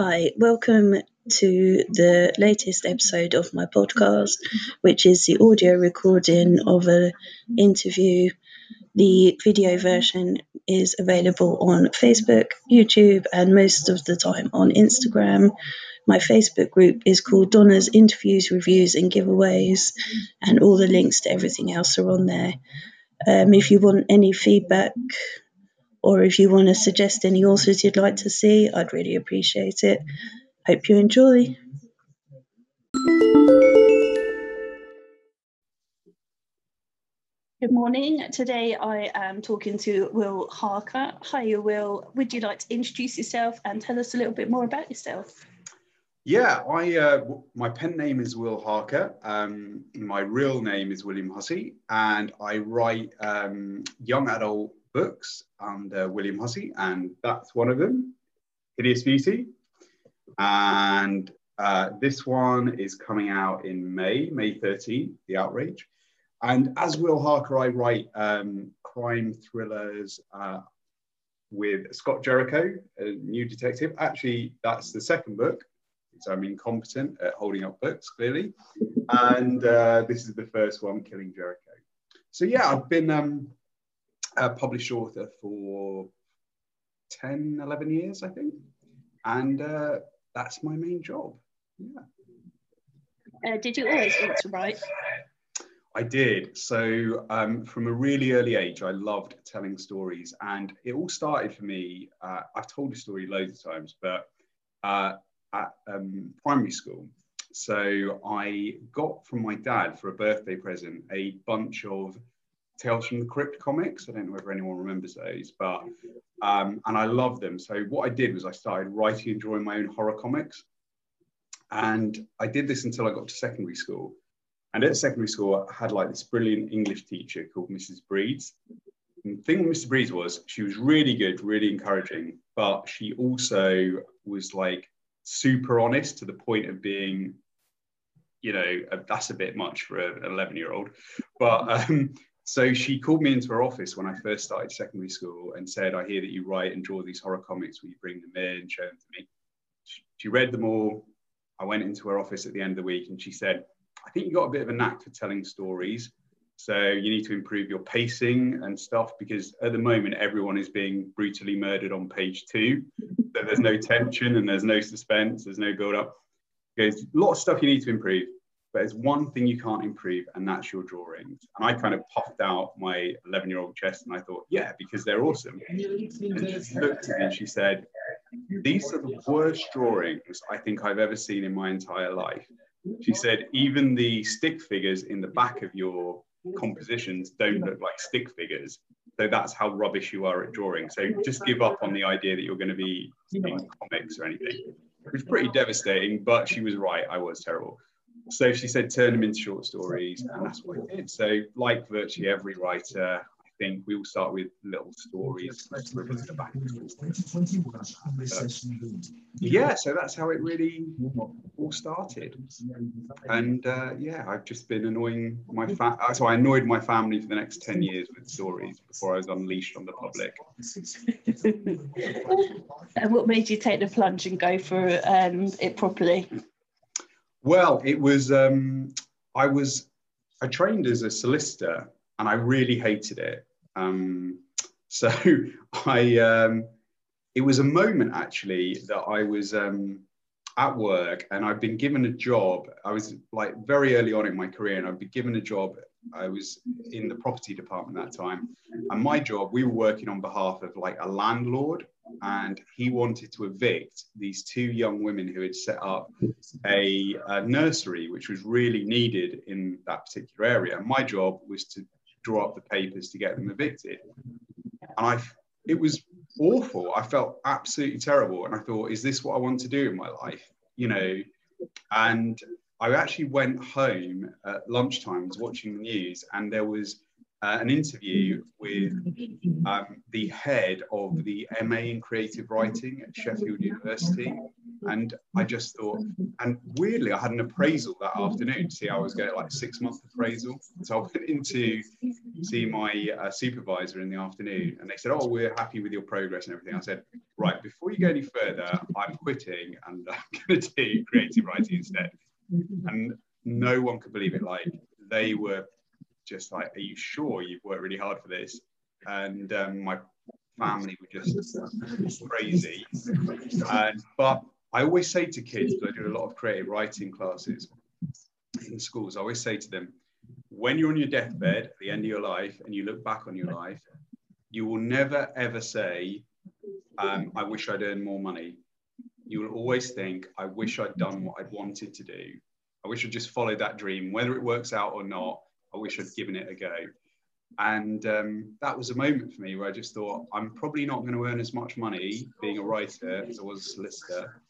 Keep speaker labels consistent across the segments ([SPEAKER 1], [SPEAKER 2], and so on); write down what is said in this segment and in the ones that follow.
[SPEAKER 1] Hi, welcome to the latest episode of my podcast, which is the audio recording of an interview. The video version is available on Facebook, YouTube, and most of the time on Instagram. My Facebook group is called Donna's Interviews, Reviews, and Giveaways, and all the links to everything else are on there. Um, if you want any feedback or if you want to suggest any authors you'd like to see, I'd really appreciate it. Hope you enjoy. Good morning. Today I am talking to Will Harker. Hi, Will. Would you like to introduce yourself and tell us a little bit more about yourself?
[SPEAKER 2] Yeah, I uh, my pen name is Will Harker. Um, my real name is William Hussey, and I write um, young adult books under William Hussey, and that's one of them, Hideous Beauty. And uh, this one is coming out in May, May 13, The Outrage. And as Will Harker, I write um, crime thrillers uh, with Scott Jericho, a new detective. Actually, that's the second book. So I'm incompetent at holding up books, clearly. And uh, this is the first one, Killing Jericho. So yeah, I've been um, a published author for 10, 11 years, I think. And uh, that's my main job. Yeah.
[SPEAKER 1] Uh, did you always want to write?
[SPEAKER 2] I did. So um, from a really early age, I loved telling stories, and it all started for me. Uh, I've told the story loads of times, but uh, at um, primary school. So I got from my dad for a birthday present a bunch of Tales from the Crypt comics. I don't know whether anyone remembers those, but um, and I love them. So what I did was I started writing and drawing my own horror comics, and I did this until I got to secondary school. And at secondary school, I had like this brilliant English teacher called Mrs. Breeds. And the thing with Mrs. Breeds was she was really good, really encouraging, but she also was like super honest to the point of being you know that's a bit much for an 11 year old but um, so she called me into her office when I first started secondary school and said, I hear that you write and draw these horror comics. Will you bring them in, and show them to me? She, read them all. I went into her office at the end of the week and she said, I think you got a bit of a knack for telling stories. So you need to improve your pacing and stuff because at the moment everyone is being brutally murdered on page two. So there's no tension and there's no suspense, there's no build up. There's a lot of stuff you need to improve but there's one thing you can't improve, and that's your drawings. And I kind of puffed out my 11 year old chest and I thought, yeah, because they're awesome. And she looked at me and she said, These are the worst drawings I think I've ever seen in my entire life. She said, even the stick figures in the back of your compositions don't look like stick figures. So that's how rubbish you are at drawing. So just give up on the idea that you're going to be in comics or anything. It was pretty devastating, but she was right. I was terrible. So she said, turn them into short stories, and that's what I did. So, like virtually every writer, I think we all start with little stories. Yeah, so that's how it really all started. And uh, yeah, I've just been annoying my fa- uh, so I annoyed my family for the next ten years with stories before I was unleashed on the public.
[SPEAKER 1] and what made you take the plunge and go for um, it properly?
[SPEAKER 2] Well, it was, um, I was, I trained as a solicitor and I really hated it. Um, so I, um, it was a moment actually that I was um, at work and I'd been given a job. I was like very early on in my career and I'd been given a job. I was in the property department that time. And my job, we were working on behalf of like a landlord and he wanted to evict these two young women who had set up a, a, nursery which was really needed in that particular area. And my job was to draw up the papers to get them evicted. And I, it was awful. I felt absolutely terrible. And I thought, is this what I want to do in my life? You know, and I actually went home at lunchtime, was watching the news, and there was uh, an interview with um, the head of the MA in creative writing at Sheffield University. And I just thought, and weirdly, I had an appraisal that afternoon to see how I was going, like six month appraisal. So I went in to see my uh, supervisor in the afternoon, and they said, "Oh, we're happy with your progress and everything." I said, right, before you go any further, I'm quitting and I'm going to do creative writing instead. And no one could believe it. Like they were just like, are you sure you've worked really hard for this? And um, my family were just crazy. And, but I always say to kids, but I do a lot of creative writing classes in schools, I always say to them, when you're on your deathbed at the end of your life and you look back on your life, you will never ever say, um, I wish I'd earned more money. You will always think, I wish I'd done what I'd wanted to do. I wish I'd just followed that dream, whether it works out or not. I wish I'd given it a go. And um, that was a moment for me where I just thought, I'm probably not going to earn as much money being a writer as I was a solicitor,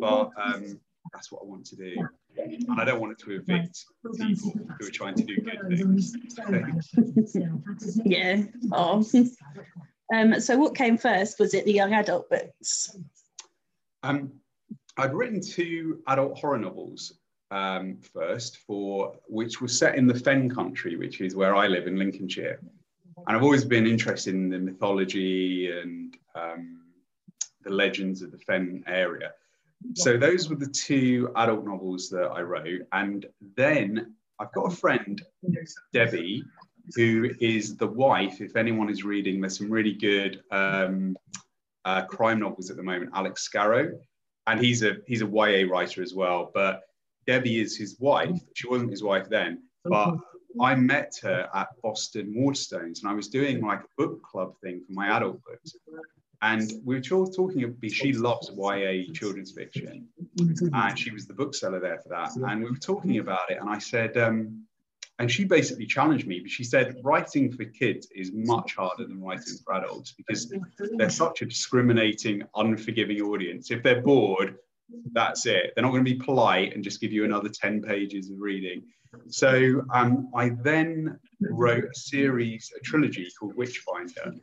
[SPEAKER 2] but um, that's what I want to do. And I don't want it to evict people who are trying to do good things.
[SPEAKER 1] yeah. Oh. Um, so what came first? Was it the young adult books?
[SPEAKER 2] Um, I'd written two adult horror novels um, first, for which was set in the Fen country, which is where I live in Lincolnshire. And I've always been interested in the mythology and um, the legends of the Fen area. So those were the two adult novels that I wrote. And then I've got a friend, Debbie, who is the wife. If anyone is reading, there's some really good um, uh, crime novels at the moment. Alex Scarrow, and he's a he's a YA writer as well. But Debbie is his wife. She wasn't his wife then, but I met her at Boston Waterstones, and I was doing like a book club thing for my adult books. And we were all talking about, she loves YA children's fiction. And she was the bookseller there for that. And we were talking about it. And I said, um, and she basically challenged me, but she said, writing for kids is much harder than writing for adults because they're such a discriminating, unforgiving audience. If they're bored, that's it. They're not going to be polite and just give you another 10 pages of reading. So um, I then wrote a series, a trilogy called Witchfinder,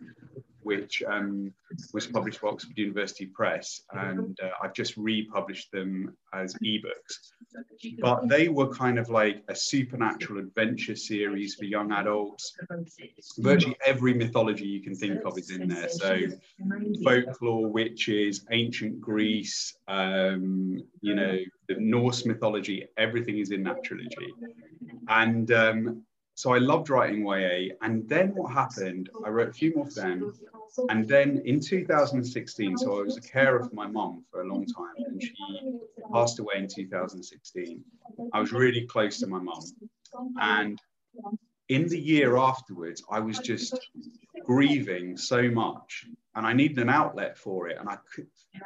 [SPEAKER 2] which um, was published by Oxford University Press, and uh, I've just republished them as ebooks. But they were kind of like a supernatural adventure series for young adults. Virtually every mythology you can think of is in there. So, folklore, witches, ancient Greece, um, you know, the Norse mythology, everything is in that trilogy. And um, so I loved writing YA. And then what happened, I wrote a few more of them. And then in 2016, so I was a carer for my mom for a long time, and she passed away in 2016. I was really close to my mom. And in the year afterwards, I was just grieving so much and I needed an outlet for it. And I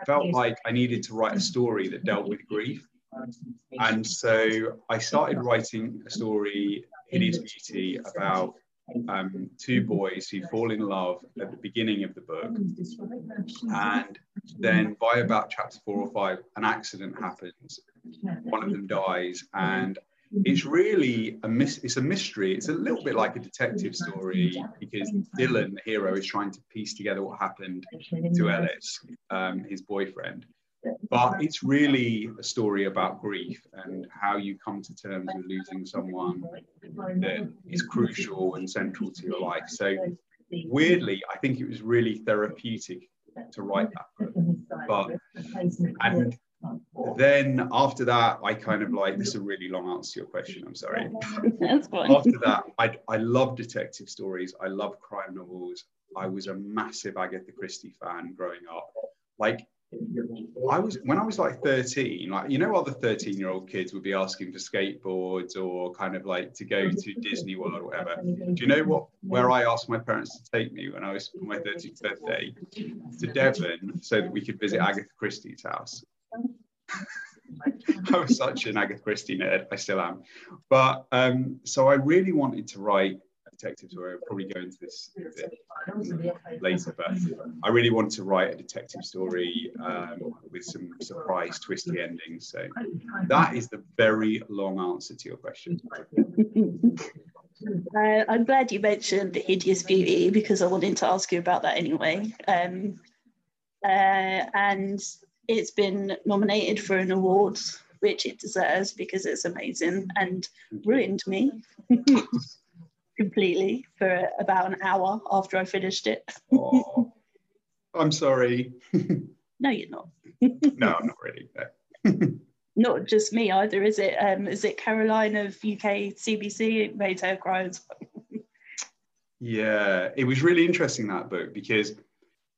[SPEAKER 2] felt like I needed to write a story that dealt with grief. And so I started writing a story Hideous Beauty about um, two boys who fall in love at the beginning of the book. And then by about chapter four or five, an accident happens. One of them dies. And it's really a mis- it's a mystery. It's a little bit like a detective story because Dylan, the hero, is trying to piece together what happened to Ellis, um, his boyfriend but it's really a story about grief and how you come to terms with losing someone that is crucial and central to your life. So, weirdly, I think it was really therapeutic to write that book. But, and then after that, I kind of like this is a really long answer to your question. I'm sorry.
[SPEAKER 1] That's fine.
[SPEAKER 2] After that, I, I love detective stories, I love crime novels. I was a massive Agatha Christie fan growing up. Like I was when I was like 13, like you know, other 13 year old kids would be asking for skateboards or kind of like to go mm-hmm. to Disney World or whatever. Mm-hmm. Do you know what mm-hmm. where I asked my parents to take me when I was for my 13th birthday to Devon so that we could visit Agatha Christie's house? I was such an Agatha Christie nerd. I still am. But um, so I really wanted to write detective story. I'll probably go into this later, but I really want to write a detective story um, with some surprise, twisty endings. So that is the very long answer to your question.
[SPEAKER 1] Uh, I'm glad you mentioned the Hideous Beauty because I wanted to ask you about that anyway. Um, uh, and it's been nominated for an award, which it deserves because it's amazing and ruined me. completely for about an hour after I finished it.
[SPEAKER 2] I'm sorry.
[SPEAKER 1] no, you're not.
[SPEAKER 2] no, I'm not really. No.
[SPEAKER 1] not just me either, is it? Um, is it Caroline of UK CBC made her cry as well?
[SPEAKER 2] yeah, it was really interesting that book because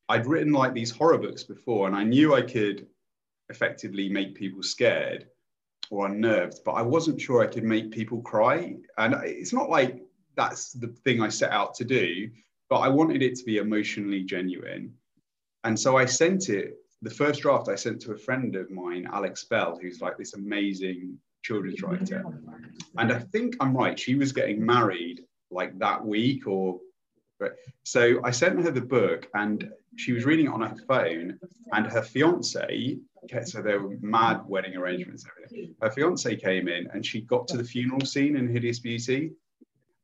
[SPEAKER 2] I'd written like these horror books before, and I knew I could effectively make people scared or unnerved, but I wasn't sure I could make people cry. And it's not like that's the thing I set out to do, but I wanted it to be emotionally genuine. And so I sent it, the first draft I sent to a friend of mine, Alex Bell, who's like this amazing children's writer. And I think I'm right, she was getting married like that week or so I sent her the book and she was reading it on her phone and her fiance okay. so there were mad wedding arrangements everything her fiance came in and she got to the funeral scene in hideous beauty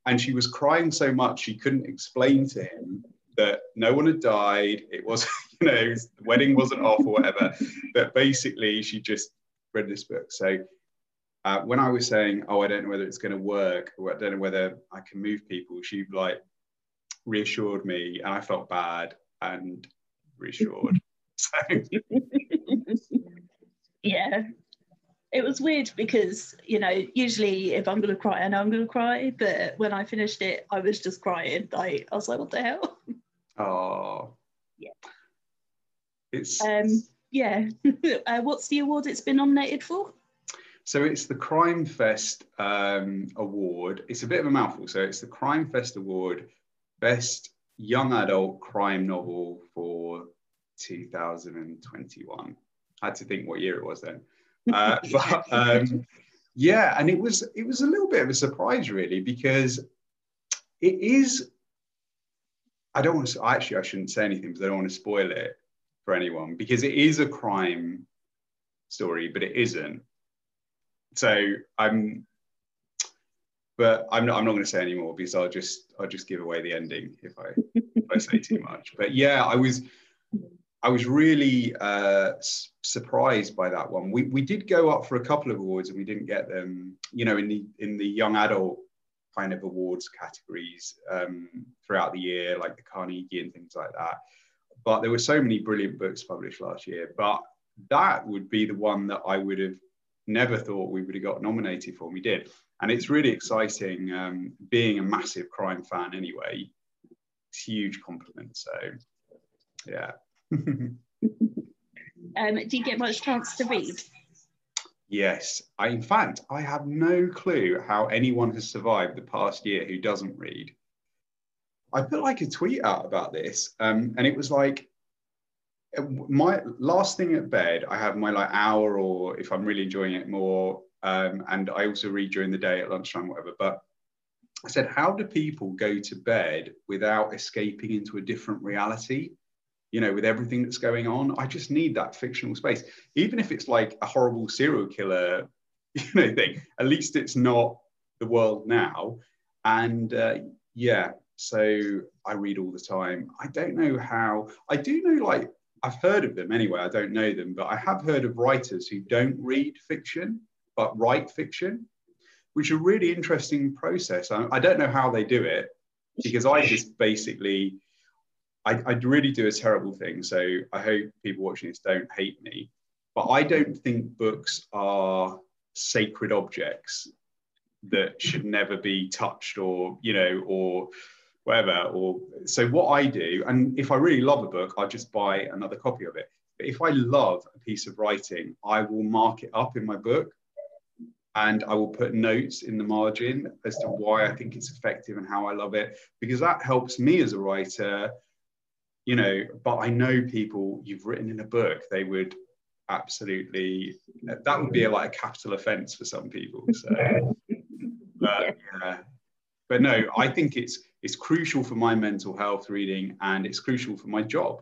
[SPEAKER 2] and she was crying so much she couldn't explain to him that no one had died. It was, you know, the wedding wasn't off or whatever. But basically, she just read this book. So uh, when I was saying, "Oh, I don't know whether it's going to work, or I don't know whether I can move people," she like reassured me, and I felt bad and reassured. So.
[SPEAKER 1] yeah, it was weird because you know usually if i'm going to cry i know i'm going to cry but when i finished it i was just crying. Like i was like what the hell?
[SPEAKER 2] Oh
[SPEAKER 1] yeah.
[SPEAKER 2] It's
[SPEAKER 1] um yeah. Uh, what's the award it's been nominated for?
[SPEAKER 2] So it's the CrimeFest um, award. It's a bit of a mouthful. So it's the CrimeFest award best young adult crime novel for 2021 I had to think what year it was then uh, but um, yeah, and it was it was a little bit of a surprise really because it is. I don't want to actually I shouldn't say anything because I don't want to spoil it for anyone because it is a crime story, but it isn't. So I'm but I'm not, I'm not going to say anymore because I'll just I'll just give away the ending if I if I say too much. But yeah, I was I was really uh, surprised by that one. We, we did go up for a couple of awards and we didn't get them, you know, in the in the young adult kind of awards categories um, throughout the year, like the Carnegie and things like that. But there were so many brilliant books published last year. But that would be the one that I would have never thought we would have got nominated for. And we did. And it's really exciting um, being a massive crime fan anyway. It's huge compliment. So, yeah.
[SPEAKER 1] Um, do you get much chance to read?
[SPEAKER 2] Yes. I, in fact, I have no clue how anyone has survived the past year who doesn't read. I put like a tweet out about this, um, and it was like, my last thing at bed, I have my like hour, or if I'm really enjoying it more, um, and I also read during the day at lunchtime, whatever. But I said, how do people go to bed without escaping into a different reality? You know, with everything that's going on. I just need that fictional space, even if it's like a horrible serial killer, you know, thing. At least it's not the world now. And uh, yeah, so I read all the time. I don't know how. I do know, like, I've heard of them anyway. I don't know them, but I have heard of writers who don't read fiction but write fiction, which is a really interesting process. I, I don't know how they do it because I just basically I, I really do a terrible thing. So I hope people watching this don't hate me. But I don't think books are sacred objects that should never be touched or, you know, or whatever. Or so what I do, and if I really love a book, I'll just buy another copy of it. But if I love a piece of writing, I will mark it up in my book and I will put notes in the margin as to why I think it's effective and how I love it, because that helps me as a writer you know, but I know people you've written in a book, they would absolutely that would be a, like a capital offense for some people. So, but yeah, but no, I think it's it's crucial for my mental health reading, and it's crucial for my job.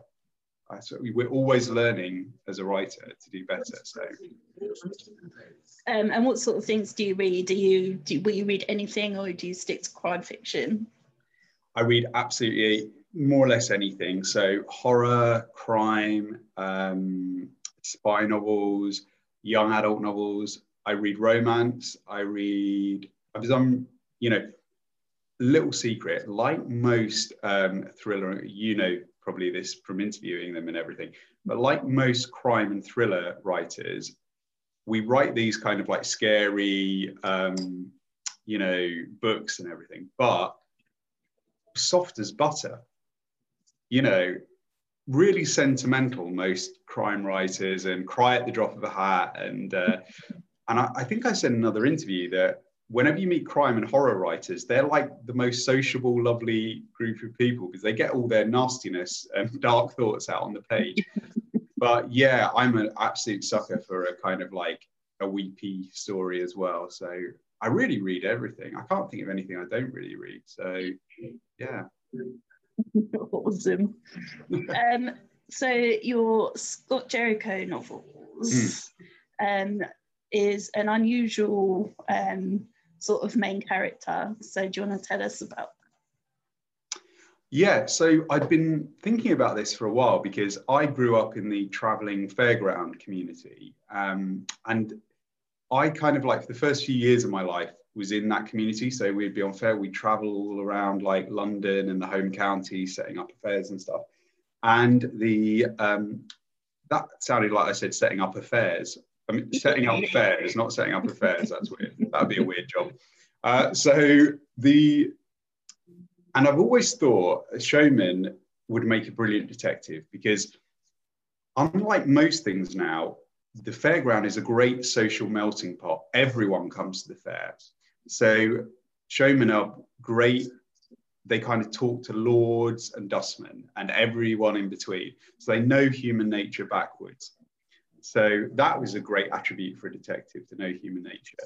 [SPEAKER 2] So we're always learning as a writer to do better. So,
[SPEAKER 1] um, and what sort of things do you read? Do you do will you read anything, or do you stick to crime fiction?
[SPEAKER 2] I read absolutely more or less anything. So horror, crime, um, spy novels, young adult novels. I read romance. I read because I'm, you know, little secret. Like most um, thriller, you know, probably this from interviewing them and everything. But like most crime and thriller writers, we write these kind of like scary, um, you know, books and everything, but soft as butter. You know, really sentimental. Most crime writers and cry at the drop of a hat, and uh, and I, I think I said in another interview that whenever you meet crime and horror writers, they're like the most sociable, lovely group of people because they get all their nastiness and dark thoughts out on the page. but yeah, I'm an absolute sucker for a kind of like a weepy story as well. So I really read everything. I can't think of anything I don't really read. So yeah.
[SPEAKER 3] Awesome. um, so your Scott Jericho novels mm. um, is an unusual um, sort of main character. So do you want to tell us about that?
[SPEAKER 2] Yeah, so I'd been thinking about this for a while because I grew up in the traveling fairground community. Um, and I kind of like for the first few years of my life was in that community. So we'd be on fair, we'd travel all around like London and the home county, setting up affairs and stuff. And the um, that sounded like I said setting up affairs. I mean, setting up fairs, not setting up affairs. That's weird. That'd be a weird job. Uh, so the, and I've always thought a showman would make a brilliant detective because, unlike most things now, the fairground is a great social melting pot. Everyone comes to the fair. So showmen are great. They kind of talk to lords and dustmen and everyone in between. So they know human nature backwards. So that was a great attribute for a detective to know human nature.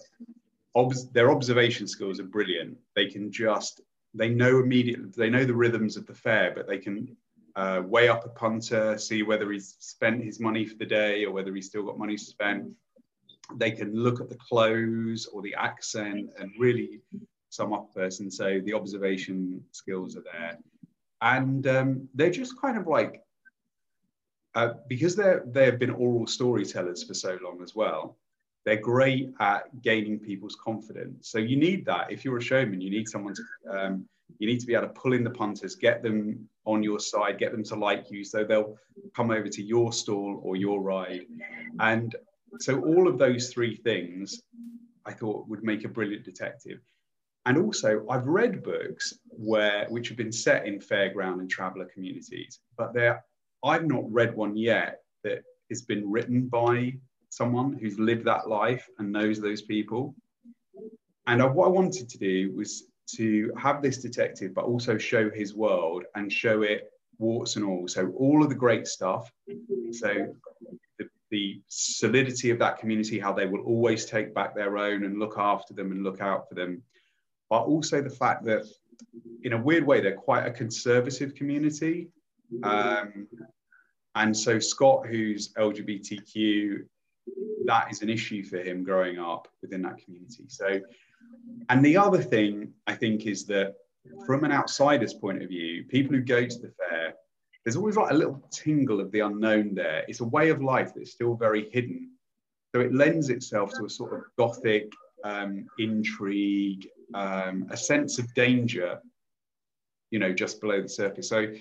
[SPEAKER 2] Their observation skills are brilliant. They can just, they know immediately, they know the rhythms of the fair, but they can uh, weigh up a punter, see whether he's spent his money for the day or whether he's still got money to spend. They can look at the clothes or the accent and really sum up a person. So the observation skills are there. And um, they're just kind of like uh, because they're they have been oral storytellers for so long as well. They're great at gaining people's confidence. So you need that if you're a showman. You need someone to um, you need to be able to pull in the punters, get them on your side, get them to like you, so they'll come over to your stall or your ride. And so all of those three things, I thought would make a brilliant detective. And also, I've read books where which have been set in fairground and traveller communities, but they're I've not read one yet that has been written by someone who's lived that life and knows those people. And I, what I wanted to do was to have this detective, but also show his world and show it warts and all. So all of the great stuff. So the, solidity of that community, how they will always take back their own and look after them and look out for them. But also the fact that, in a weird way, they're quite a conservative community. Um, and so Scott, who's LGBTQ, that is an issue for him growing up within that community. So, and the other thing I think is that from an outsider's point of view, people who go to the fair, there's always like a little tingle of the unknown there. It's a way of life that's still very hidden. So it lends itself to a sort of gothic um, intrigue, um, a sense of danger, you know, just below the surface. So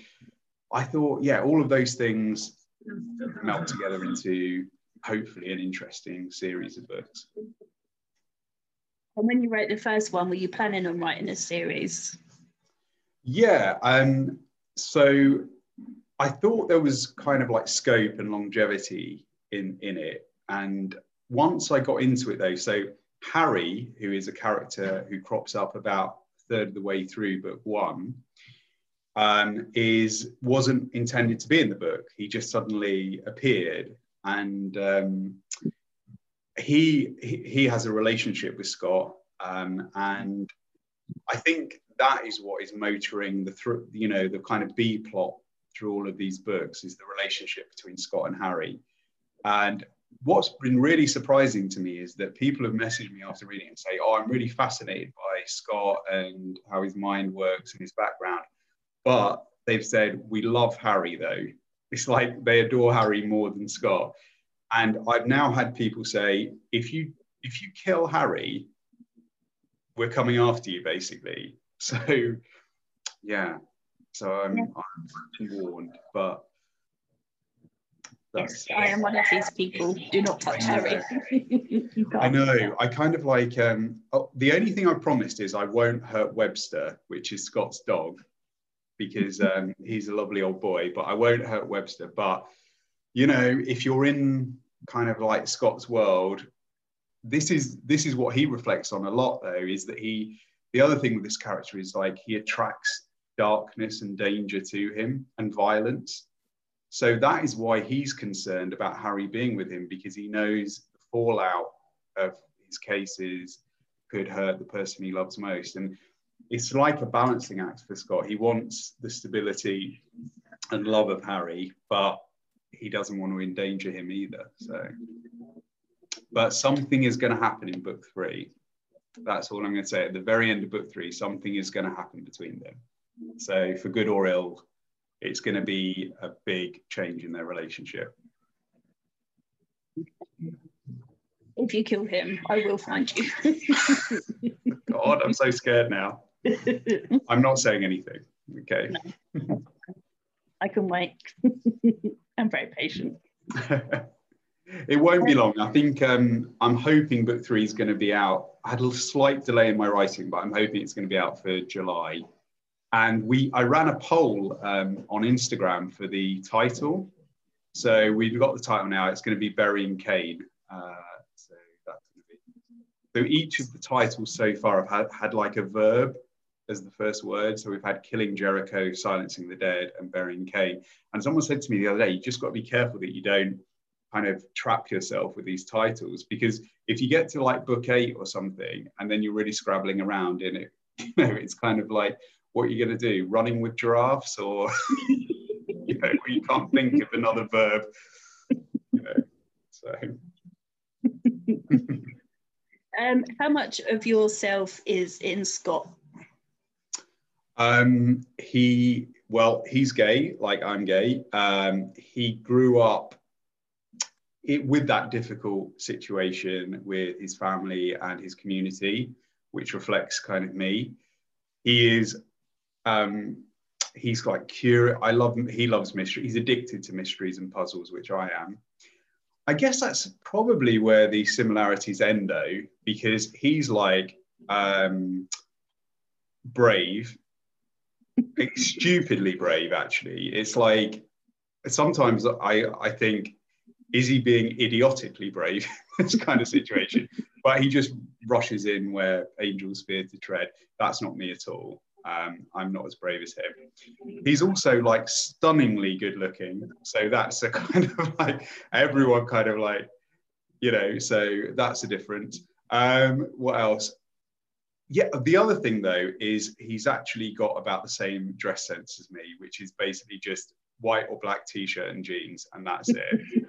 [SPEAKER 2] I thought, yeah, all of those things melt together into hopefully an interesting series of books.
[SPEAKER 3] And when you wrote the first one, were you planning on writing a series?
[SPEAKER 2] Yeah. Um, so I thought there was kind of like scope and longevity in, in it. And once I got into it, though, so Harry, who is a character who crops up about third of the way through book one, um, is wasn't intended to be in the book. He just suddenly appeared, and um, he, he, he has a relationship with Scott, um, and I think that is what is motoring the through you know the kind of B plot through all of these books is the relationship between Scott and Harry, and what's been really surprising to me is that people have messaged me after reading and say, "Oh, I'm really fascinated by Scott and how his mind works and his background." But they've said, we love Harry though. It's like they adore Harry more than Scott. And I've now had people say, if you if you kill Harry, we're coming after you, basically. So yeah. So I'm, I'm warned, but
[SPEAKER 3] Yes, I am one of these people. Do not touch Harry.
[SPEAKER 2] I know. I kind of like um, oh, the only thing I promised is I won't hurt Webster, which is Scott's dog, because um, he's a lovely old boy. But I won't hurt Webster. But you know, if you're in kind of like Scott's world, this is this is what he reflects on a lot. Though is that he the other thing with this character is like he attracts darkness and danger to him and violence so that is why he's concerned about Harry being with him because he knows the fallout of his cases could hurt the person he loves most. And it's like a balancing act for Scott. He wants the stability and love of Harry, but he doesn't want to endanger him either. So, but something is going to happen in book three. That's all I'm going to say. At the very end of book three, something is going to happen between them. So, for good or ill, it's going to be a big change in their relationship.
[SPEAKER 3] If you kill him, I will find you.
[SPEAKER 2] God, I'm so scared now. I'm not saying anything. Okay.
[SPEAKER 3] No. I can wait. I'm very patient.
[SPEAKER 2] it won't be long. I think um, I'm hoping book three is going to be out. I had a slight delay in my writing, but I'm hoping it's going to be out for July and we I ran a poll um, on Instagram for the title. So we've got the title now. It's going to be Burying Cain. Uh, so that's going to be. So each of the titles so far have had, had like a verb as the first word. So we've had Killing Jericho, Silencing the Dead, and Burying Cain. And someone said to me the other day, you just got to be careful that you don't kind of trap yourself with these titles because if you get to like book eight or something and then you're really scrabbling around in it, you know, it's kind of like what are you going to do? Running with giraffes, or you know, you can't think of another verb. You know, so.
[SPEAKER 3] um, how much of yourself is in Scott?
[SPEAKER 2] Um, he well, he's gay, like I'm gay. Um, he grew up it, with that difficult situation with his family and his community, which reflects kind of me. He is um, he's like curious. I love. He loves mystery. He's addicted to mysteries and puzzles, which I am. I guess that's probably where the similarities end, though, because he's like um, brave, stupidly brave. Actually, it's like sometimes I I think is he being idiotically brave? this kind of situation, but he just rushes in where angels fear to tread. That's not me at all. Um, I'm not as brave as him. He's also like stunningly good looking. So that's a kind of like everyone kind of like, you know, so that's a difference. Um, what else? Yeah, the other thing though is he's actually got about the same dress sense as me, which is basically just white or black t-shirt and jeans, and that's it.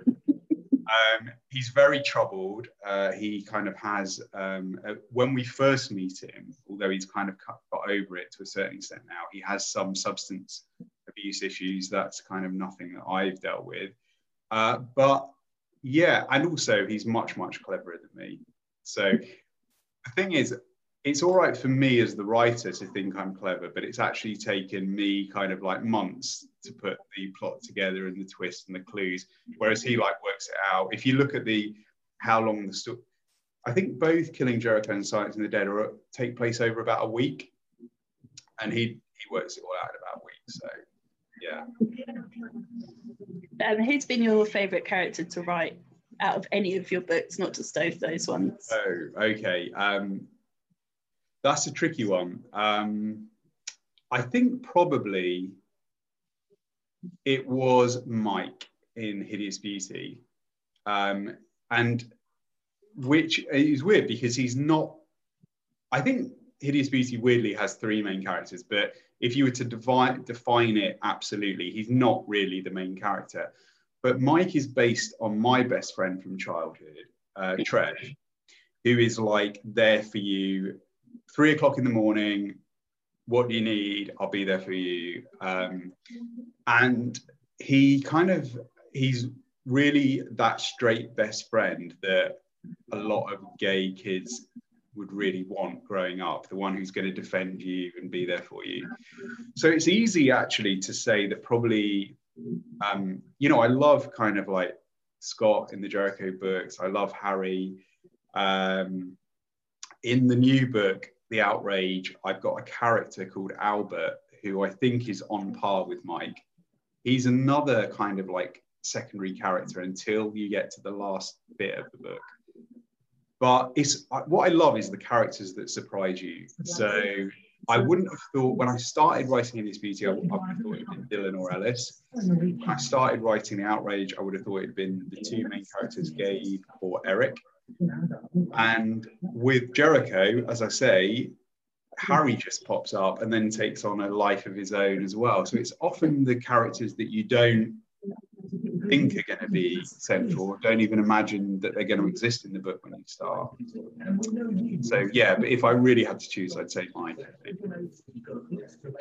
[SPEAKER 2] Um, he's very troubled. Uh, he kind of has, um, uh, when we first meet him, although he's kind of got over it to a certain extent now, he has some substance abuse issues. That's kind of nothing that I've dealt with. Uh, but yeah, and also he's much, much cleverer than me. So the thing is, it's all right for me as the writer to think I'm clever, but it's actually taken me kind of like months to put the plot together and the twist and the clues. Whereas he like works it out. If you look at the how long the story, I think both Killing Jericho and Silencing the Dead are, take place over about a week, and he he works it all out in about a week. So yeah.
[SPEAKER 3] Um, who's been your favourite character to write out of any of your books, not just those those ones?
[SPEAKER 2] Oh, okay. Um, that's a tricky one. Um, I think probably it was Mike in Hideous Beauty. Um, and which is weird because he's not, I think Hideous Beauty weirdly has three main characters, but if you were to divide, define it absolutely, he's not really the main character. But Mike is based on my best friend from childhood, uh, Trev, who is like there for you three o'clock in the morning. What do you need? I'll be there for you. Um, and he kind of he's really that straight best friend that a lot of gay kids would really want growing up, the one who's going to defend you and be there for you. So it's easy actually to say that probably, um, you know, I love kind of like Scott in the Jericho books. I love Harry. Um, in the new book, The Outrage, I've got a character called Albert who I think is on par with Mike. He's another kind of like secondary character until you get to the last bit of the book. But it's what I love is the characters that surprise you. So I wouldn't have thought when I started writing Hideous Beauty, I, would have thought it had been Dylan or Ellis. When I started writing The Outrage, I would have thought it had been the two main characters, Gabe or Eric. And with Jericho, as I say, Harry just pops up and then takes on a life of his own as well. So it's often the characters that you don't think are going to be central, don't even imagine that they're going to exist in the book when you start. So yeah, but if I really had to choose, I'd say Mike.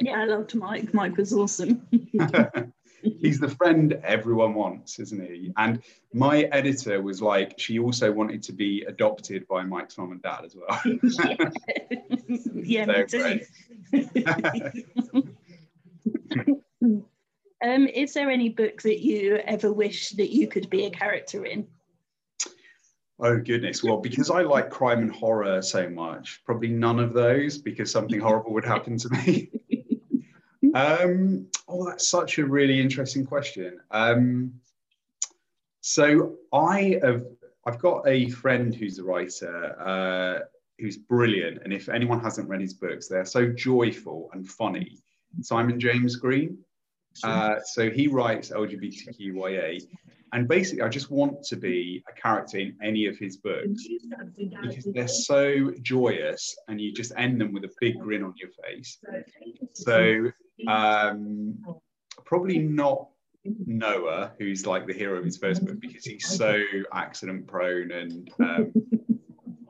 [SPEAKER 3] Yeah, I loved Mike. Mike was awesome.
[SPEAKER 2] He's the friend everyone wants, isn't he? And my editor was like, she also wanted to be adopted by Mike's mom and dad as well.
[SPEAKER 3] yeah, me too. um, is there any book that you ever wish that you could be a character in?
[SPEAKER 2] Oh goodness. Well, because I like crime and horror so much, probably none of those because something horrible would happen to me. Um, oh, that's such a really interesting question. Um, so I have, I've got a friend who's a writer uh, who's brilliant, and if anyone hasn't read his books, they're so joyful and funny. Simon James Green. Uh, so he writes LGBTQIA, and basically, I just want to be a character in any of his books because they're so joyous, and you just end them with a big grin on your face. So um, probably not Noah, who's like the hero of his first book, because he's so accident prone and um,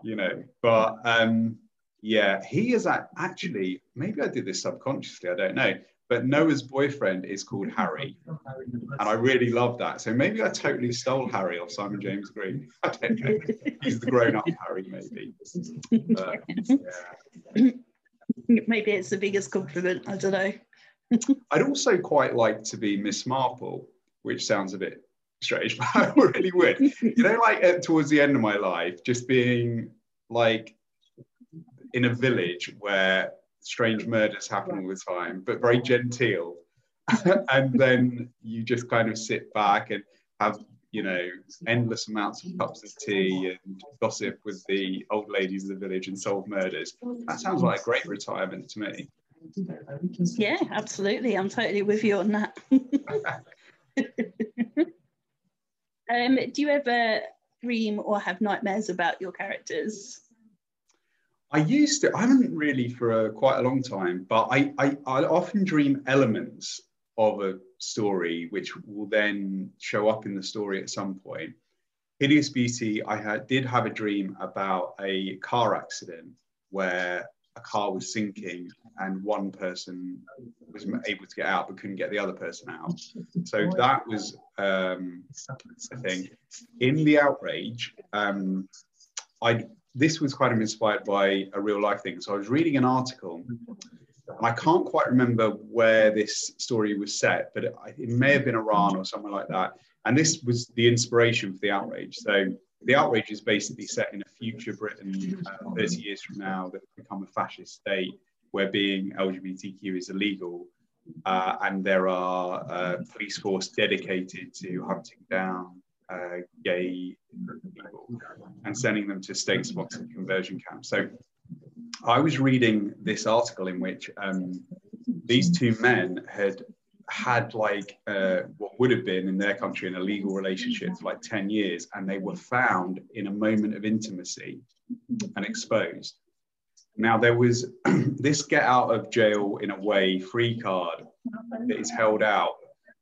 [SPEAKER 2] you know. But um, yeah, he is actually maybe I did this subconsciously. I don't know. But Noah's boyfriend is called Harry, and I really love that. So maybe I totally stole Harry off Simon James Green. I don't know. He's the grown-up Harry, maybe. But,
[SPEAKER 3] yeah. Maybe it's the biggest compliment. I don't know.
[SPEAKER 2] I'd also quite like to be Miss Marple, which sounds a bit strange, but I really would. You know, like towards the end of my life, just being like in a village where strange murders happen all the time, but very genteel. and then you just kind of sit back and have, you know, endless amounts of cups of tea and gossip with the old ladies of the village and solve murders. That sounds like a great retirement to me.
[SPEAKER 3] Yeah, absolutely. I'm totally with you on that. um, do you ever dream or have nightmares about your characters?
[SPEAKER 2] I used to. I haven't really for a, quite a long time, but I, I, I often dream elements of a story which will then show up in the story at some point. Hideous Beauty, I had, did have a dream about a car accident where a car was sinking and one person was able to get out but couldn't get the other person out. So that was um, a thing. In the outrage, um, I this was of inspired by a real life thing. So I was reading an article. And I can't quite remember where this story was set, but it, it may have been Iran or somewhere like that. And this was the inspiration for the outrage. So the outrage is basically set in a future Britain uh, 30 years from now that become a fascist state where being LGBTQ is illegal. Uh, and there are uh, police force dedicated to hunting down uh, gay people and sending them to state-sponsored conversion camps. So I was reading this article in which um, these two men had had like uh, what would have been in their country an illegal relationship for like 10 years and they were found in a moment of intimacy and exposed now there was this get out of jail in a way free card that is held out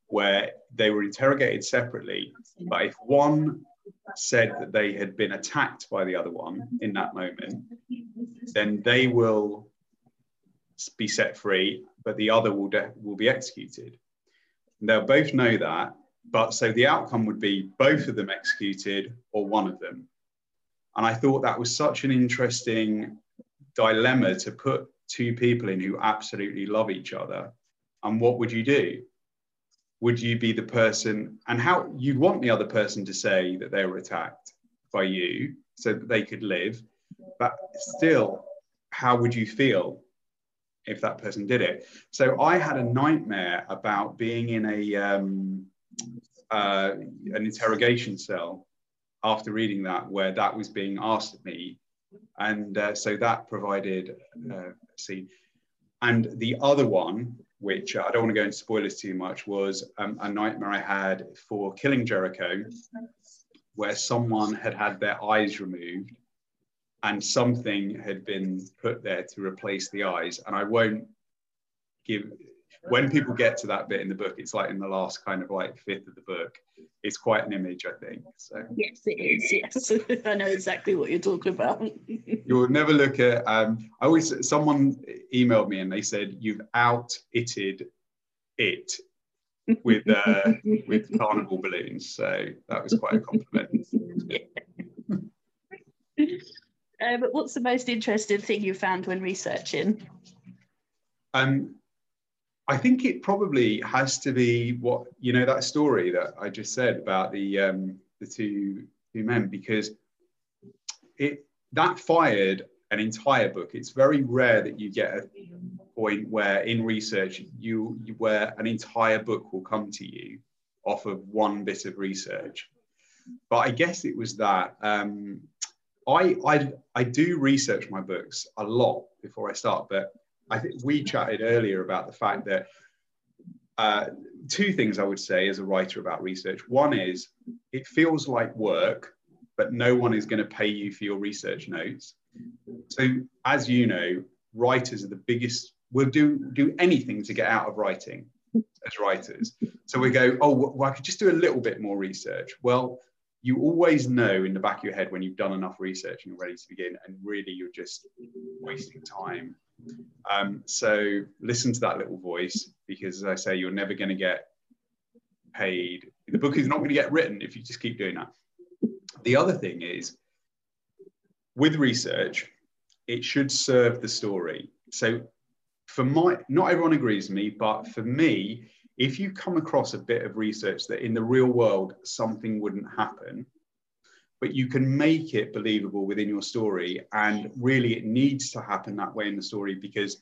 [SPEAKER 2] where they were interrogated separately but if one said that they had been attacked by the other one in that moment then they will be set free but the other will, de- will be executed. And they'll both know that, but so the outcome would be both of them executed or one of them. And I thought that was such an interesting dilemma to put two people in who absolutely love each other. And what would you do? Would you be the person, and how you'd want the other person to say that they were attacked by you so that they could live, but still, how would you feel if that person did it? So I had a nightmare about being in a um, uh, an interrogation cell after reading that, where that was being asked of me, and uh, so that provided uh. And the other one, which I don't want to go into spoilers too much, was um, a nightmare I had for Killing Jericho, where someone had had their eyes removed and something had been put there to replace the eyes. And I won't give, when people get to that bit in the book, it's like in the last kind of like fifth of the book, it's quite an image, I think. So
[SPEAKER 3] yes, it is. Yes, I know exactly what you're talking about.
[SPEAKER 2] You'll never look at. Um, I always someone emailed me and they said you've out itted it with uh, with carnival balloons. So that was quite a compliment.
[SPEAKER 3] Uh, but what's the most interesting thing you found when researching?
[SPEAKER 2] Um, I think it probably has to be what you know that story that I just said about the um, the two two men because it that fired an entire book. It's very rare that you get a point where in research you, you where an entire book will come to you off of one bit of research. But I guess it was that um, I, I I do research my books a lot before I start, but I think we chatted earlier about the fact that uh, two things I would say as a writer about research. One is it feels like work, but no one is going to pay you for your research notes. So, as you know, writers are the biggest. We'll do do anything to get out of writing as writers. So we go, oh, well, I could just do a little bit more research. Well, you always know in the back of your head when you've done enough research and you're ready to begin, and really you're just wasting time. Um, so listen to that little voice because, as I say, you're never going to get paid. The book is not going to get written if you just keep doing that. The other thing is, with research, it should serve the story. So, for my, not everyone agrees with me, but for me, if you come across a bit of research that in the real world something wouldn't happen, but you can make it believable within your story, and really it needs to happen that way in the story because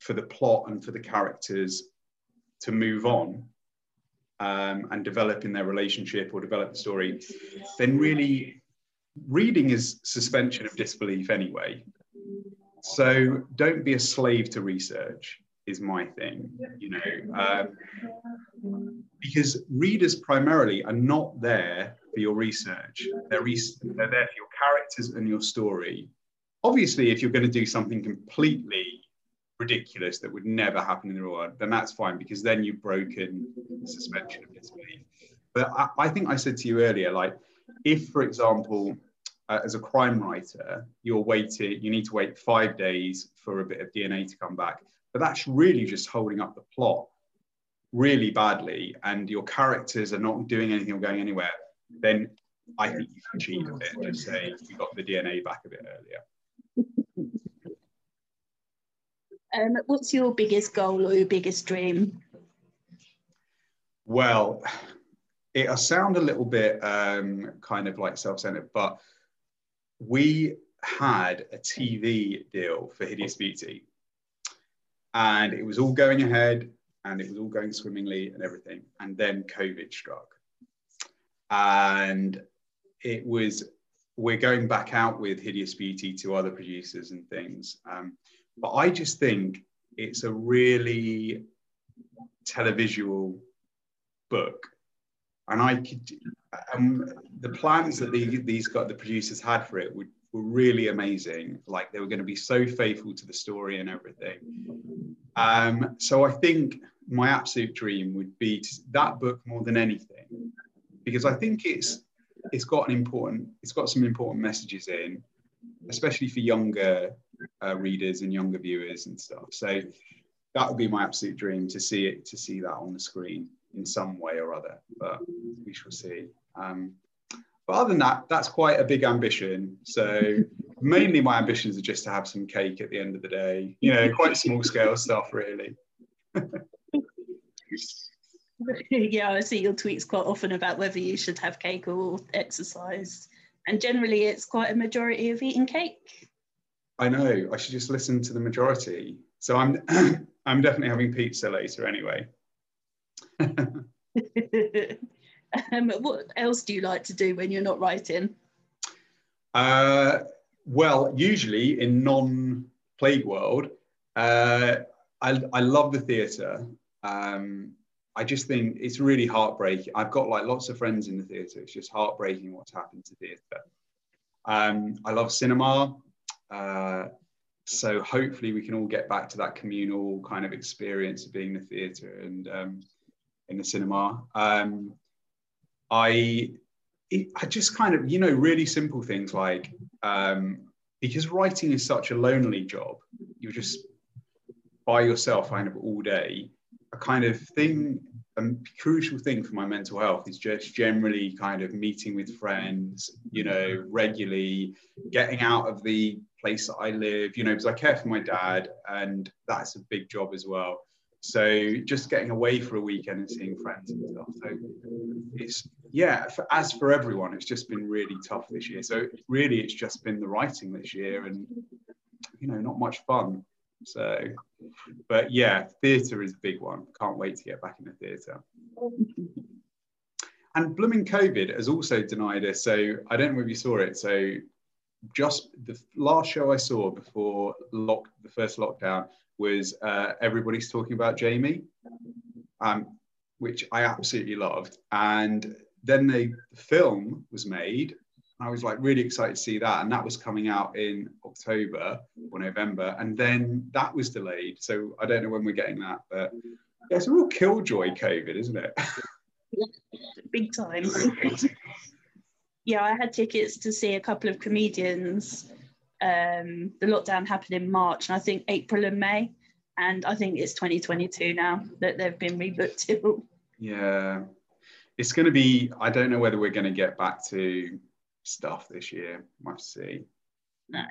[SPEAKER 2] for the plot and for the characters to move on um, and develop in their relationship or develop the story, then really reading is suspension of disbelief anyway. So don't be a slave to research is my thing, you know, um, because readers primarily are not there for your research. They're, re- they're there for your characters and your story. Obviously, if you're going to do something completely ridiculous that would never happen in the real world, then that's fine because then you've broken the suspension of disbelief. But I, I think I said to you earlier, like, if, for example, uh, as a crime writer, you're waiting, you need to wait five days for a bit of DNA to come back but that's really just holding up the plot really badly and your characters are not doing anything or going anywhere, then I think you can cheat a bit and just say we got the DNA back a bit earlier.
[SPEAKER 3] Um, what's your biggest goal or your biggest dream?
[SPEAKER 2] Well, it'll sound a little bit um, kind of like self-centered, but we had a TV deal for Hideous Beauty and it was all going ahead and it was all going swimmingly and everything. And then COVID struck. And it was, we're going back out with Hideous Beauty to other producers and things. Um, but I just think it's a really televisual book. And I could, um, the plans that the, these got the producers had for it would were really amazing. Like they were going to be so faithful to the story and everything. Um, so I think my absolute dream would be to, that book more than anything, because I think it's it's got an important it's got some important messages in, especially for younger uh, readers and younger viewers and stuff. So that would be my absolute dream to see it to see that on the screen in some way or other. But we shall see. Um, but other than that, that's quite a big ambition. So mainly my ambitions are just to have some cake at the end of the day. You know, quite small scale stuff, really.
[SPEAKER 3] yeah, I see your tweets quite often about whether you should have cake or exercise. And generally, it's quite a majority of eating cake.
[SPEAKER 2] I know. I should just listen to the majority. So I'm, I'm definitely having pizza later anyway.
[SPEAKER 3] um, what else do you like to do when you're not writing?
[SPEAKER 2] Uh, well, usually in non-plague world, uh, I, I love the theatre. Um, I just think it's really heartbreaking. I've got like lots of friends in the theatre. It's just heartbreaking what's happened to theatre. Um, I love cinema. Uh, so hopefully we can all get back to that communal kind of experience of being in the theatre and um, in the cinema. Um, I it, I just kind of you know really simple things like um, because writing is such a lonely job. You're just by yourself kind of all day kind of thing, a crucial thing for my mental health is just generally kind of meeting with friends, you know, regularly, getting out of the place that I live, you know, because I care for my dad and that's a big job as well. So just getting away for a weekend and seeing friends and stuff. So it's yeah, for, as for everyone, it's just been really tough this year. So really, it's just been the writing this year, and you know, not much fun. So, but yeah, theatre is a big one. Can't wait to get back in the theatre. And blooming COVID has also denied us. So I don't know if you saw it. So just the last show I saw before lock the first lockdown was uh, everybody's talking about Jamie, um, which I absolutely loved. And then the film was made I was like really excited to see that, and that was coming out in October or November, and then that was delayed. So I don't know when we're getting that, but yeah, it's a real killjoy COVID, isn't it?
[SPEAKER 3] Big time. yeah, I had tickets to see a couple of comedians. Um, the lockdown happened in March, and I think April and May, and I think it's 2022 now that they've been rebooked.
[SPEAKER 2] Yeah, it's going to be. I don't know whether we're going to get back to stuff this year. We'll see.
[SPEAKER 3] No.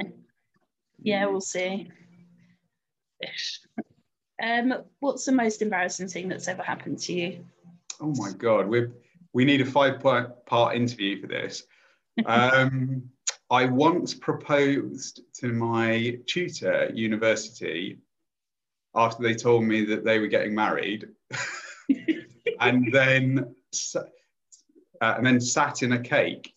[SPEAKER 3] Yeah, we'll see. Um, what's the most embarrassing thing that's ever happened to you?
[SPEAKER 2] Oh my god, we we need a five part part interview for this. Um, I once proposed to my tutor at university after they told me that they were getting married, and then uh, and then sat in a cake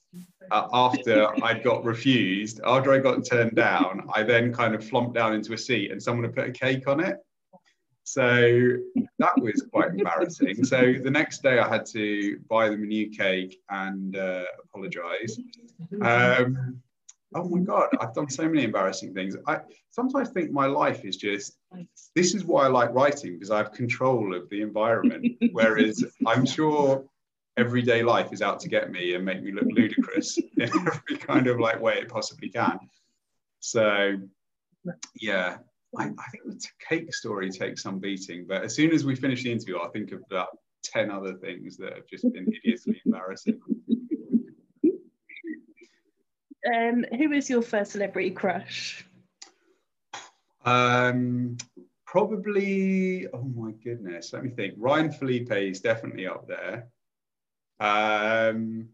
[SPEAKER 2] uh, after I got refused, after I got turned down, I then kind of flomped down into a seat and someone had put a cake on it. So that was quite embarrassing. So the next day I had to buy them a new cake and uh, apologize. Um, oh my God, I've done so many embarrassing things. I sometimes think my life is just, this is why I like writing because I have control of the environment. Whereas I'm sure everyday life is out to get me and make me look ludicrous in every kind of like way it possibly can. So, yeah, I, I, think the cake story takes some beating, but as soon as we finish the interview, I'll think of about 10 other things that have just been hideously embarrassing.
[SPEAKER 3] Um, who is your first celebrity crush?
[SPEAKER 2] Um, probably, oh my goodness, let me think. Ryan Phillippe is definitely up there. Um,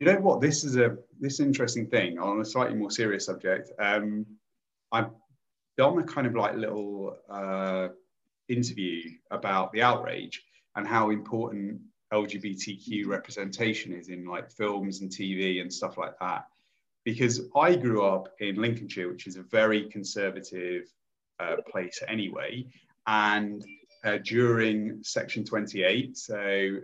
[SPEAKER 2] you know what? This is a this interesting thing on a slightly more serious subject. Um, I've done a kind of like little uh, interview about the outrage and how important LGBTQ representation is in like films and TV and stuff like that. Because I grew up in Lincolnshire, which is a very conservative uh, place anyway, and uh, during Section 28, so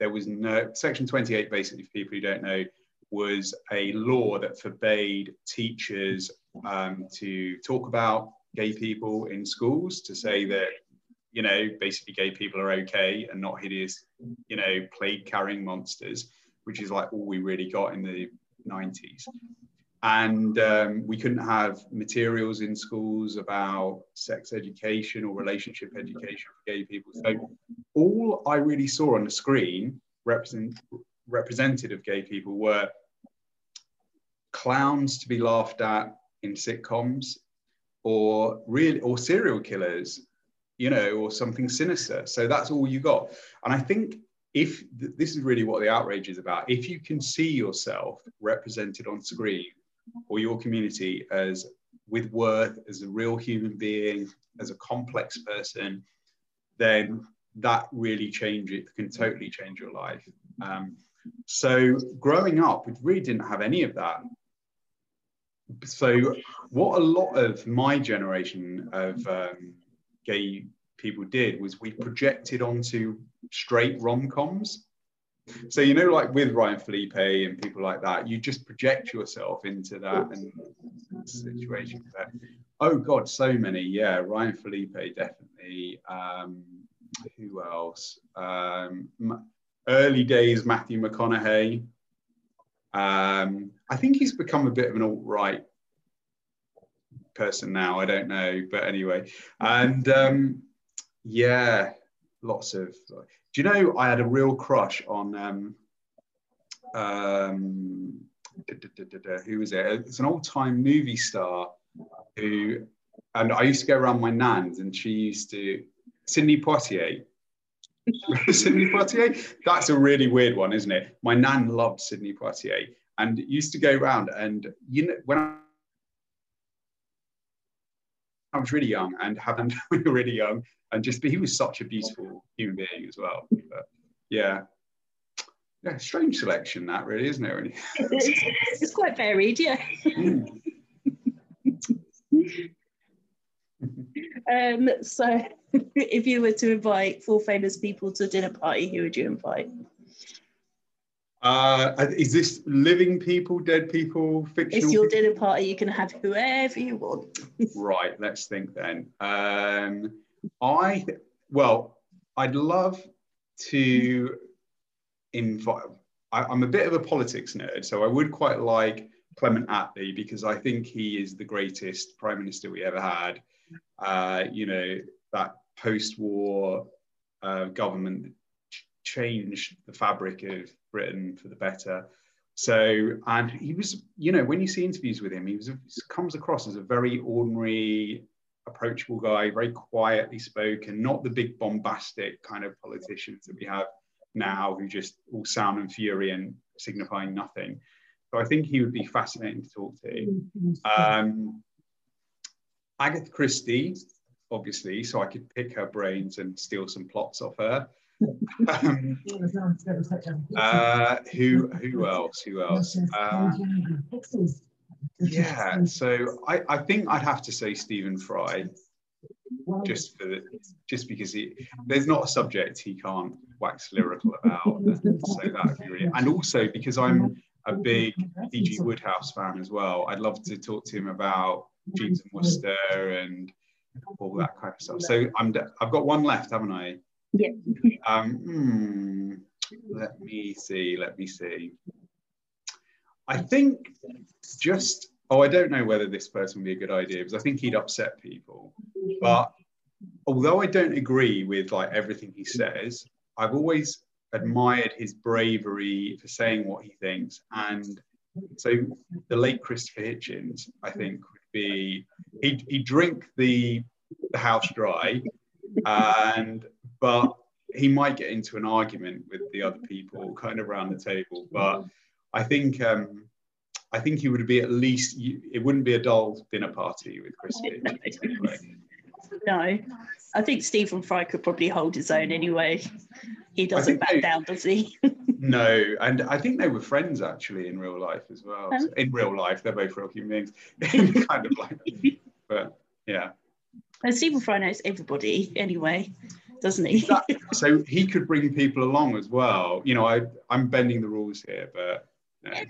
[SPEAKER 2] there was no section 28 basically for people who don't know was a law that forbade teachers um, to talk about gay people in schools to say that you know basically gay people are okay and not hideous you know plague carrying monsters which is like all we really got in the 90s and um, we couldn't have materials in schools about sex education or relationship education for gay people. So all I really saw on the screen represent, represented of gay people were clowns to be laughed at in sitcoms or really or serial killers you know or something sinister. So that's all you got. And i think if th- this is really what the outrage is about. If you can see yourself represented on screen or your community as with worth as a real human being as a complex person then that really change it can totally change your life. Um, so growing up we really didn't have any of that. So what a lot of my generation of um, gay people did was we projected onto straight rom-coms so you know like with ryan Phillippe and people like that you just project yourself into that and situation oh god so many yeah ryan Phillippe definitely um, who else um, early days matthew mcconaughey um, I think he's become a bit of an alt right person now. I don't know, but anyway, and um, yeah, lots of. Do you know I had a real crush on um, um, da, da, da, who was it? It's an old time movie star who, and I used to go around my nan's, and she used to Sidney Poitier. Sidney Poitier. That's a really weird one, isn't it? My nan loved Sidney Poitier and used to go around and you know when I, I was really young and having really young and just but he was such a beautiful human being as well. But yeah. Yeah, strange selection that really, isn't it? Really?
[SPEAKER 3] it's, it's quite varied, yeah. Mm. um, so if you were to invite four famous people to a dinner party, who would you invite?
[SPEAKER 2] Uh, is this living people, dead people, fictional?
[SPEAKER 3] It's your
[SPEAKER 2] people?
[SPEAKER 3] dinner party. You can have whoever you want.
[SPEAKER 2] right. Let's think then. Um, I well, I'd love to invite. I, I'm a bit of a politics nerd, so I would quite like Clement Attlee because I think he is the greatest prime minister we ever had. Uh, you know that post-war uh, government changed the fabric of Britain for the better. So, and he was, you know, when you see interviews with him, he was he comes across as a very ordinary, approachable guy, very quietly spoken, not the big bombastic kind of politicians that we have now who just all sound and fury and signifying nothing. So I think he would be fascinating to talk to. Um, Agatha Christie, obviously, so I could pick her brains and steal some plots off her um, uh, who who else? Who else? Uh, yeah, so I, I think I'd have to say Stephen Fry, just for the, just because he there's not a subject he can't wax lyrical about, and so that really, and also because I'm a big P.G. Wodehouse fan as well. I'd love to talk to him about Jeeves and Wooster and all that kind of stuff. So I'm I've got one left, haven't I?
[SPEAKER 3] Yeah.
[SPEAKER 2] Um, hmm, let me see. Let me see. I think just, oh, I don't know whether this person would be a good idea because I think he'd upset people. But although I don't agree with like everything he says, I've always admired his bravery for saying what he thinks. And so the late Christopher Hitchens, I think, would be he'd, he'd drink the, the house dry and but he might get into an argument with the other people kind of around the table. But I think um, I think he would be at least it wouldn't be a dull dinner party with Chris
[SPEAKER 3] No, I think Stephen Fry could probably hold his own anyway. He doesn't back they, down, does he?
[SPEAKER 2] no, and I think they were friends actually in real life as well. So in real life, they're both real human beings, kind of like. But yeah.
[SPEAKER 3] And Stephen Fry knows everybody anyway doesn't he?
[SPEAKER 2] so he could bring people along as well. You know, I I'm bending the rules here, but
[SPEAKER 3] yeah.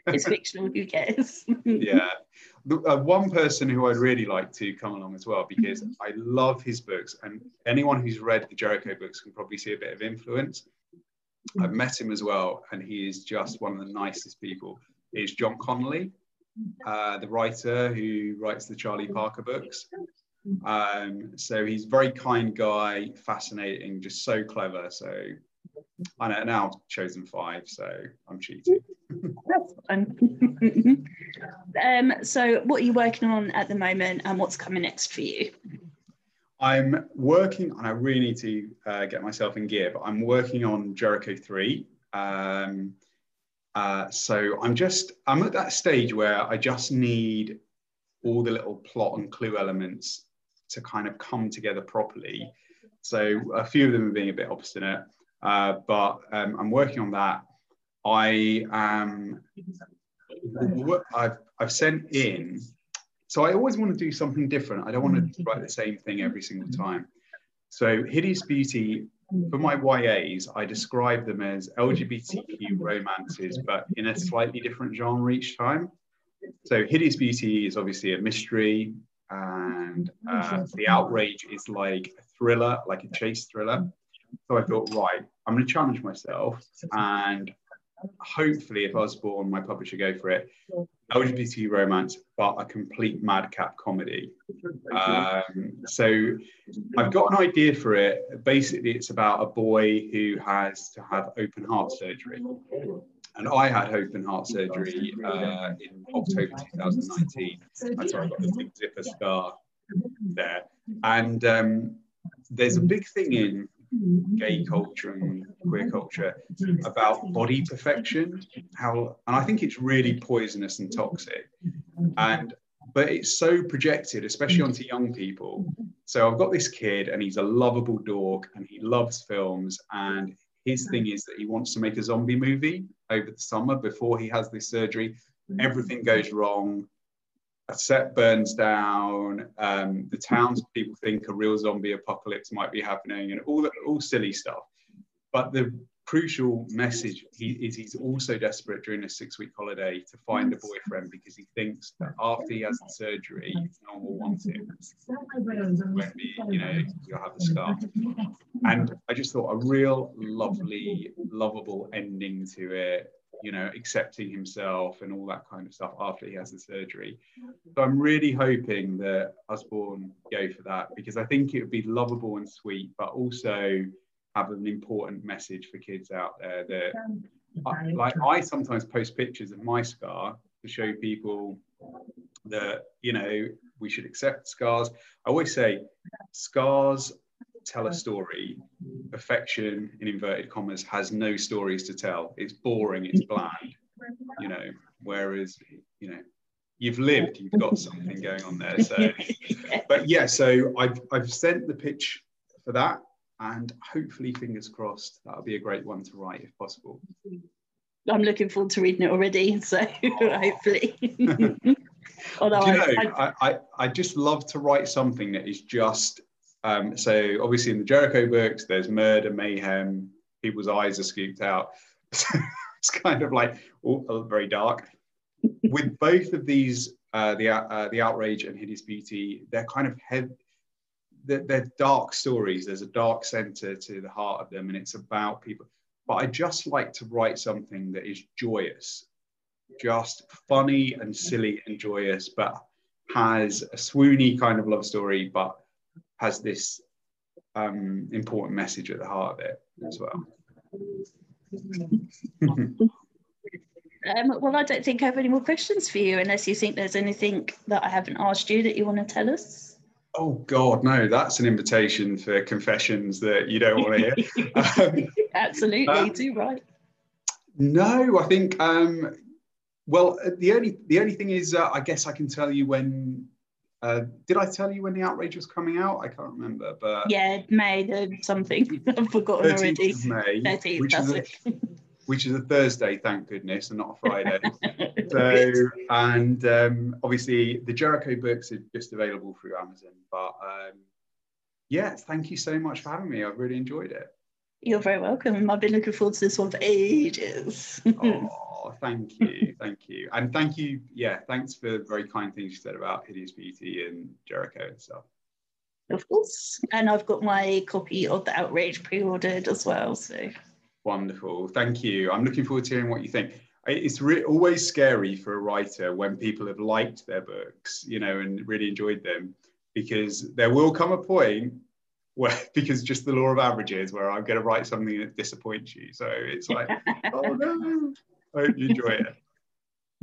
[SPEAKER 3] it's fictional. Who cares?
[SPEAKER 2] yeah, the, uh, one person who I'd really like to come along as well because I love his books, and anyone who's read the Jericho books can probably see a bit of influence. I've met him as well, and he is just one of the nicest people. Is John Connolly, uh, the writer who writes the Charlie Parker books. Um, so he's a very kind guy, fascinating, just so clever. So I know now I've chosen five, so I'm cheating.
[SPEAKER 3] That's um, so, what are you working on at the moment, and what's coming next for you?
[SPEAKER 2] I'm working, and I really need to uh, get myself in gear, but I'm working on Jericho 3. Um, uh, so I'm just, I'm at that stage where I just need all the little plot and clue elements to kind of come together properly. So a few of them are being a bit obstinate, uh, but um, I'm working on that. I am, I've, I've sent in so I always want to do something different. I don't want to mm. write the same thing every single time. So Hideous Beauty, for my YAs, I describe them as LGBTQ romances, but in a slightly different genre each time. So Hideous Beauty is obviously a mystery, and uh, the outrage is like a thriller, like a chase thriller. So I thought, right, I'm going to challenge myself and hopefully, if Usborne, my publisher, go for it, LGBT romance, but a complete madcap comedy. Um, so I've got an idea for it. Basically, it's about a boy who has to have open heart surgery. And I had open heart surgery uh, in October 2019. That's why I got the big zipper scar there. And um, there's a big thing in gay culture and queer culture about body perfection how and i think it's really poisonous and toxic. And but it's so projected especially onto young people. So i've got this kid and he's a lovable dork and he loves films and his thing is that he wants to make a zombie movie over the summer before he has this surgery. Everything goes wrong. A set burns down, um, the townspeople think a real zombie apocalypse might be happening, and all all silly stuff. But the crucial message he, is he's also desperate during a six week holiday to find a boyfriend because he thinks that after he has the surgery, no one will want him. You know, you'll have the scar. And I just thought a real lovely, lovable ending to it you know, accepting himself and all that kind of stuff after he has the surgery. So I'm really hoping that Usborne go for that because I think it would be lovable and sweet, but also have an important message for kids out there that, I, like, I sometimes post pictures of my scar to show people that, you know, we should accept scars. I always say scars tell a story. Affection, in inverted commas, has no stories to tell. It's boring, it's bland, you know. Whereas, you know, you've lived, you've got something going on there. So, but yeah, so I've I've sent the pitch for that, and hopefully, fingers crossed, that'll be a great one to write if possible.
[SPEAKER 3] I'm looking forward to reading it already. So hopefully.
[SPEAKER 2] Although you know, I, I, I just love to write something that is just um, so obviously in the Jericho books, there's murder, mayhem, people's eyes are scooped out. it's kind of like all, very dark. With both of these, uh, the uh, the outrage and hideous beauty, they're kind of heavy. They're, they're dark stories. There's a dark center to the heart of them, and it's about people. But I just like to write something that is joyous, just funny and silly and joyous, but has a swoony kind of love story, but has this um, important message at the heart of it as well.
[SPEAKER 3] um, well, I don't think I have any more questions for you, unless you think there's anything that I haven't asked you that you want to tell us.
[SPEAKER 2] Oh God, no! That's an invitation for confessions that you don't want to hear.
[SPEAKER 3] um, Absolutely, uh, do right.
[SPEAKER 2] No, I think. Um, well, the only the only thing is, uh, I guess I can tell you when uh, did I tell you when the outrage was coming out? I can't remember, but
[SPEAKER 3] yeah, May the something. I've forgotten already.
[SPEAKER 2] May, 13th, which is a, which is a Thursday, thank goodness, and not a Friday. so, and um, obviously the Jericho books are just available through Amazon. But um, yeah, thank you so much for having me. I've really enjoyed it.
[SPEAKER 3] You're very welcome. I've been looking forward to this one for ages.
[SPEAKER 2] oh, thank you, thank you, and thank you. Yeah, thanks for the very kind things you said about Hideous Beauty and Jericho and stuff.
[SPEAKER 3] Of course, and I've got my copy of the Outrage pre-ordered as well. So
[SPEAKER 2] wonderful, thank you. I'm looking forward to hearing what you think. It's always scary for a writer when people have liked their books, you know, and really enjoyed them, because there will come a point where, because just the law of averages, where I'm going to write something that disappoints you. So it's like, oh no, I hope you enjoy it.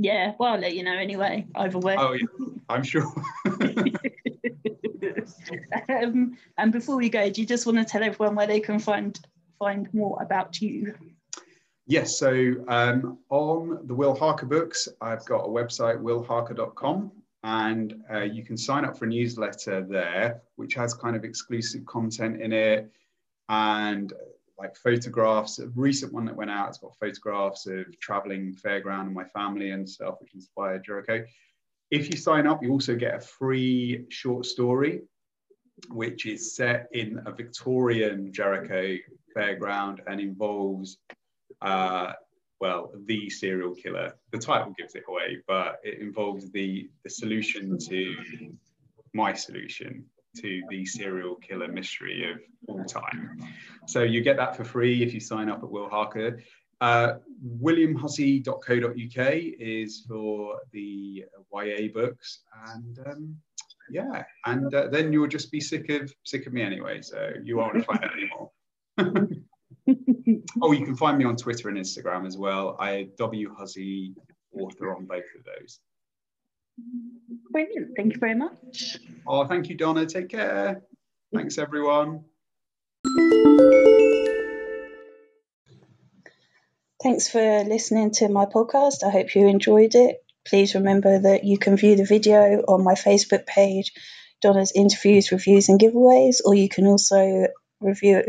[SPEAKER 3] Yeah, well, I'll let you know anyway, either way.
[SPEAKER 2] Oh, yeah, I'm sure.
[SPEAKER 3] um, and before we go, do you just want to tell everyone where they can find find more about you?
[SPEAKER 2] Yes, so um, on the Will Harker books, I've got a website, willharker.com, and uh, you can sign up for a newsletter there, which has kind of exclusive content in it and like photographs. A recent one that went out, it's got photographs of traveling fairground and my family and stuff, which inspired Jericho. If you sign up, you also get a free short story, which is set in a Victorian Jericho fairground and involves uh, well, the serial killer. The title gives it away, but it involves the the solution to my solution to the serial killer mystery of all time. So you get that for free if you sign up at Will Harker. Uh, WilliamHussey.co.uk is for the YA books, and um, yeah, and uh, then you'll just be sick of sick of me anyway, so you won't find out anymore. oh, you can find me on Twitter and Instagram as well. I W Hussey author on both of those.
[SPEAKER 3] Brilliant. Thank you very much.
[SPEAKER 2] Oh, thank you, Donna. Take care. Thanks, everyone.
[SPEAKER 1] Thanks for listening to my podcast. I hope you enjoyed it. Please remember that you can view the video on my Facebook page, Donna's Interviews, Reviews and Giveaways, or you can also review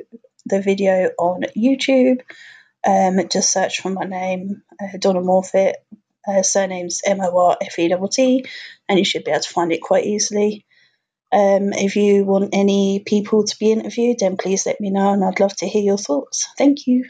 [SPEAKER 1] the video on YouTube. Um, just search for my name, uh, Donna Morfett. Uh, surname's M O R F E T T, and you should be able to find it quite easily. Um, if you want any people to be interviewed, then please let me know, and I'd love to hear your thoughts. Thank you.